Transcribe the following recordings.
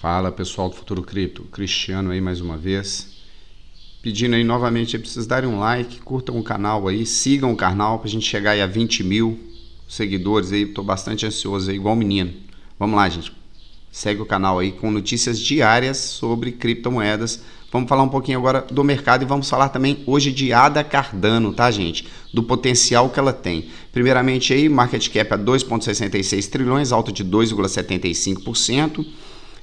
Fala pessoal do Futuro Cripto, Cristiano aí mais uma vez. Pedindo aí novamente para vocês darem um like, curtam o canal aí, sigam o canal para a gente chegar aí a 20 mil seguidores aí. Estou bastante ansioso aí, igual menino. Vamos lá, gente. Segue o canal aí com notícias diárias sobre criptomoedas. Vamos falar um pouquinho agora do mercado e vamos falar também hoje de Ada Cardano, tá, gente? Do potencial que ela tem. Primeiramente aí, market cap a 2,66 trilhões, alta de 2,75%.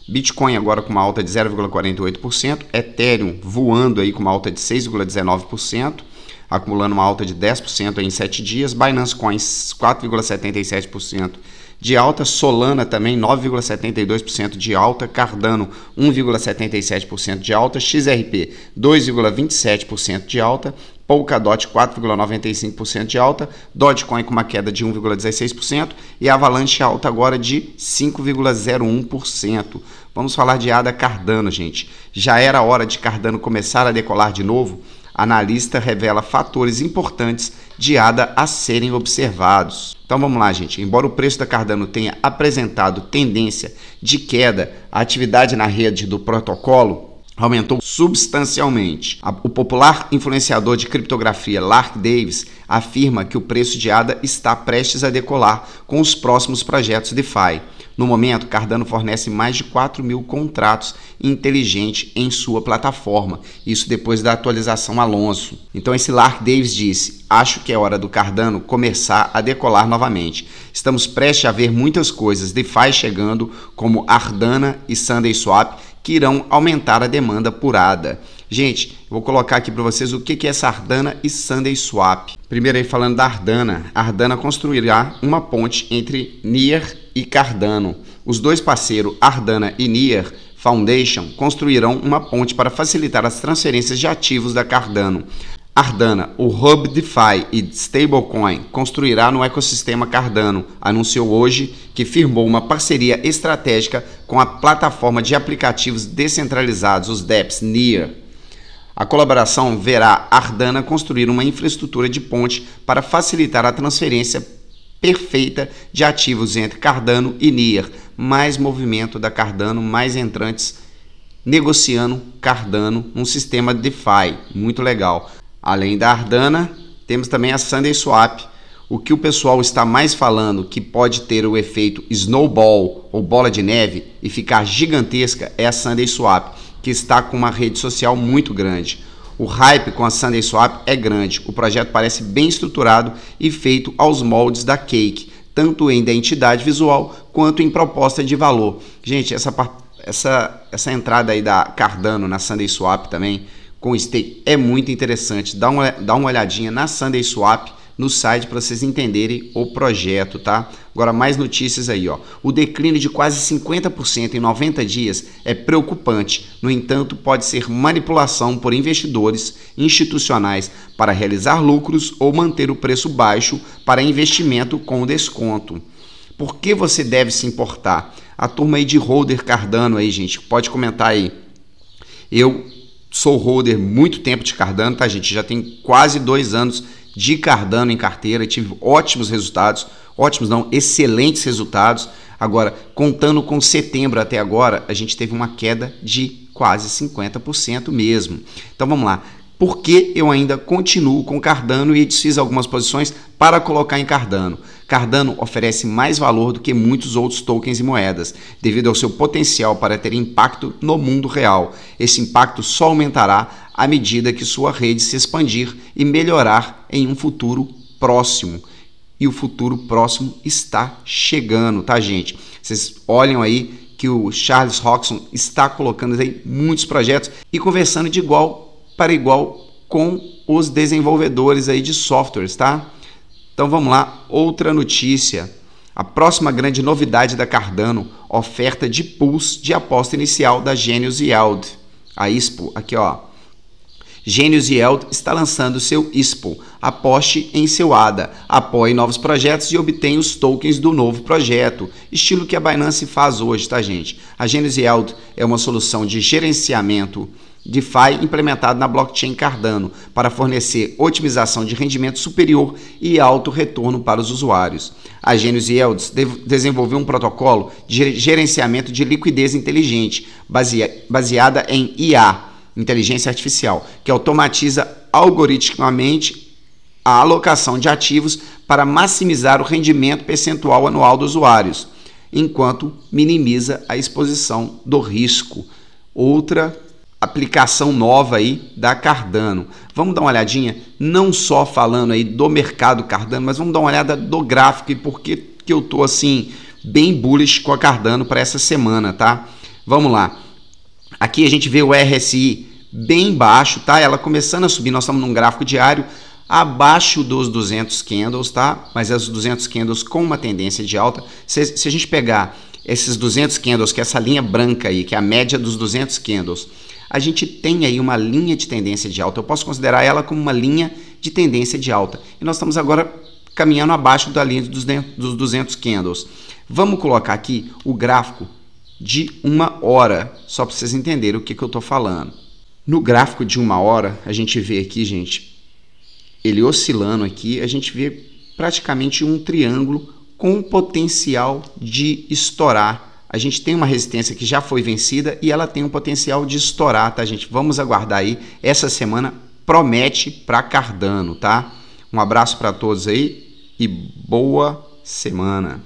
Bitcoin agora com uma alta de 0,48%, Ethereum voando aí com uma alta de 6,19%, acumulando uma alta de 10% em 7 dias, Binance Coins 4,77% de alta, Solana também 9,72% de alta, Cardano 1,77% de alta, XRP 2,27% de alta, Polkadot 4,95% de alta, Dogecoin com uma queda de 1,16% e Avalanche alta agora de 5,01%. Vamos falar de ADA Cardano, gente. Já era hora de Cardano começar a decolar de novo? Analista revela fatores importantes de ADA a serem observados. Então vamos lá, gente. Embora o preço da Cardano tenha apresentado tendência de queda, a atividade na rede do protocolo aumentou substancialmente. O popular influenciador de criptografia Lark Davis afirma que o preço de ADA está prestes a decolar com os próximos projetos DeFi. No momento, Cardano fornece mais de 4 mil contratos inteligentes em sua plataforma, isso depois da atualização Alonso. Então, esse Lark Davis disse: Acho que é hora do Cardano começar a decolar novamente. Estamos prestes a ver muitas coisas DeFi chegando, como Ardana e Sunday Swap, que irão aumentar a demanda por ADA. Gente, vou colocar aqui para vocês o que é essa Ardana e Sunday Swap. Primeiro aí falando da Ardana. A Ardana construirá uma ponte entre Nier e Cardano. Os dois parceiros, Ardana e Nier Foundation, construirão uma ponte para facilitar as transferências de ativos da Cardano. Ardana, o Hub DeFi e Stablecoin construirá no ecossistema Cardano, anunciou hoje que firmou uma parceria estratégica com a plataforma de aplicativos descentralizados, os DEPs Near. A colaboração verá Ardana construir uma infraestrutura de ponte para facilitar a transferência perfeita de ativos entre Cardano e Near, mais movimento da Cardano, mais entrantes negociando Cardano, um sistema DeFi, muito legal. Além da Ardana, temos também a Sunday Swap. O que o pessoal está mais falando que pode ter o efeito snowball ou bola de neve e ficar gigantesca é a Sunday Swap, que está com uma rede social muito grande. O hype com a Sunday Swap é grande. O projeto parece bem estruturado e feito aos moldes da Cake, tanto em identidade visual quanto em proposta de valor. Gente, essa, essa, essa entrada aí da Cardano na Sunday Swap também com stake é muito interessante. Dá uma, dá uma olhadinha na Sunday Swap no site para vocês entenderem o projeto, tá? Agora mais notícias aí, ó. O declínio de quase 50% em 90 dias é preocupante. No entanto, pode ser manipulação por investidores institucionais para realizar lucros ou manter o preço baixo para investimento com desconto. Por que você deve se importar? A turma aí de holder Cardano aí, gente, pode comentar aí. Eu Sou holder muito tempo de Cardano, tá, gente? Já tem quase dois anos de Cardano em carteira, tive ótimos resultados, ótimos não, excelentes resultados. Agora, contando com setembro até agora, a gente teve uma queda de quase 50% mesmo. Então vamos lá. Por que eu ainda continuo com Cardano e desfiz algumas posições para colocar em Cardano? Cardano oferece mais valor do que muitos outros tokens e moedas, devido ao seu potencial para ter impacto no mundo real. Esse impacto só aumentará à medida que sua rede se expandir e melhorar em um futuro próximo. E o futuro próximo está chegando, tá, gente? Vocês olham aí que o Charles Roxon está colocando aí muitos projetos e conversando de igual para igual com os desenvolvedores aí de softwares, tá? Então vamos lá, outra notícia. A próxima grande novidade da Cardano, oferta de pools de aposta inicial da Genius Yield, a ISPO, aqui ó. Gênios Yield está lançando seu ISPO. Aposte em seu ADA, apoie novos projetos e obtenha os tokens do novo projeto, estilo que a Binance faz hoje, tá, gente? A Genius Yield é uma solução de gerenciamento DeFi implementada na blockchain Cardano para fornecer otimização de rendimento superior e alto retorno para os usuários. A Genius Yields desenvolveu um protocolo de gerenciamento de liquidez inteligente baseada em IA, inteligência artificial, que automatiza algoritmicamente a alocação de ativos para maximizar o rendimento percentual anual dos usuários, enquanto minimiza a exposição do risco. Outra aplicação nova aí da Cardano. Vamos dar uma olhadinha, não só falando aí do mercado Cardano, mas vamos dar uma olhada do gráfico e por que, que eu tô assim bem bullish com a Cardano para essa semana, tá? Vamos lá. Aqui a gente vê o RSI bem baixo, tá? Ela começando a subir, nós estamos num gráfico diário abaixo dos 200 candles, tá? Mas as 200 candles com uma tendência de alta. Se, se a gente pegar esses 200 candles, que é essa linha branca aí, que é a média dos 200 candles, a gente tem aí uma linha de tendência de alta. Eu posso considerar ela como uma linha de tendência de alta. E nós estamos agora caminhando abaixo da linha dos 200 candles. Vamos colocar aqui o gráfico de uma hora, só para vocês entenderem o que, que eu estou falando. No gráfico de uma hora, a gente vê aqui, gente, ele oscilando aqui, a gente vê praticamente um triângulo com potencial de estourar a gente tem uma resistência que já foi vencida e ela tem um potencial de estourar, tá, gente? Vamos aguardar aí. Essa semana promete para Cardano, tá? Um abraço para todos aí e boa semana.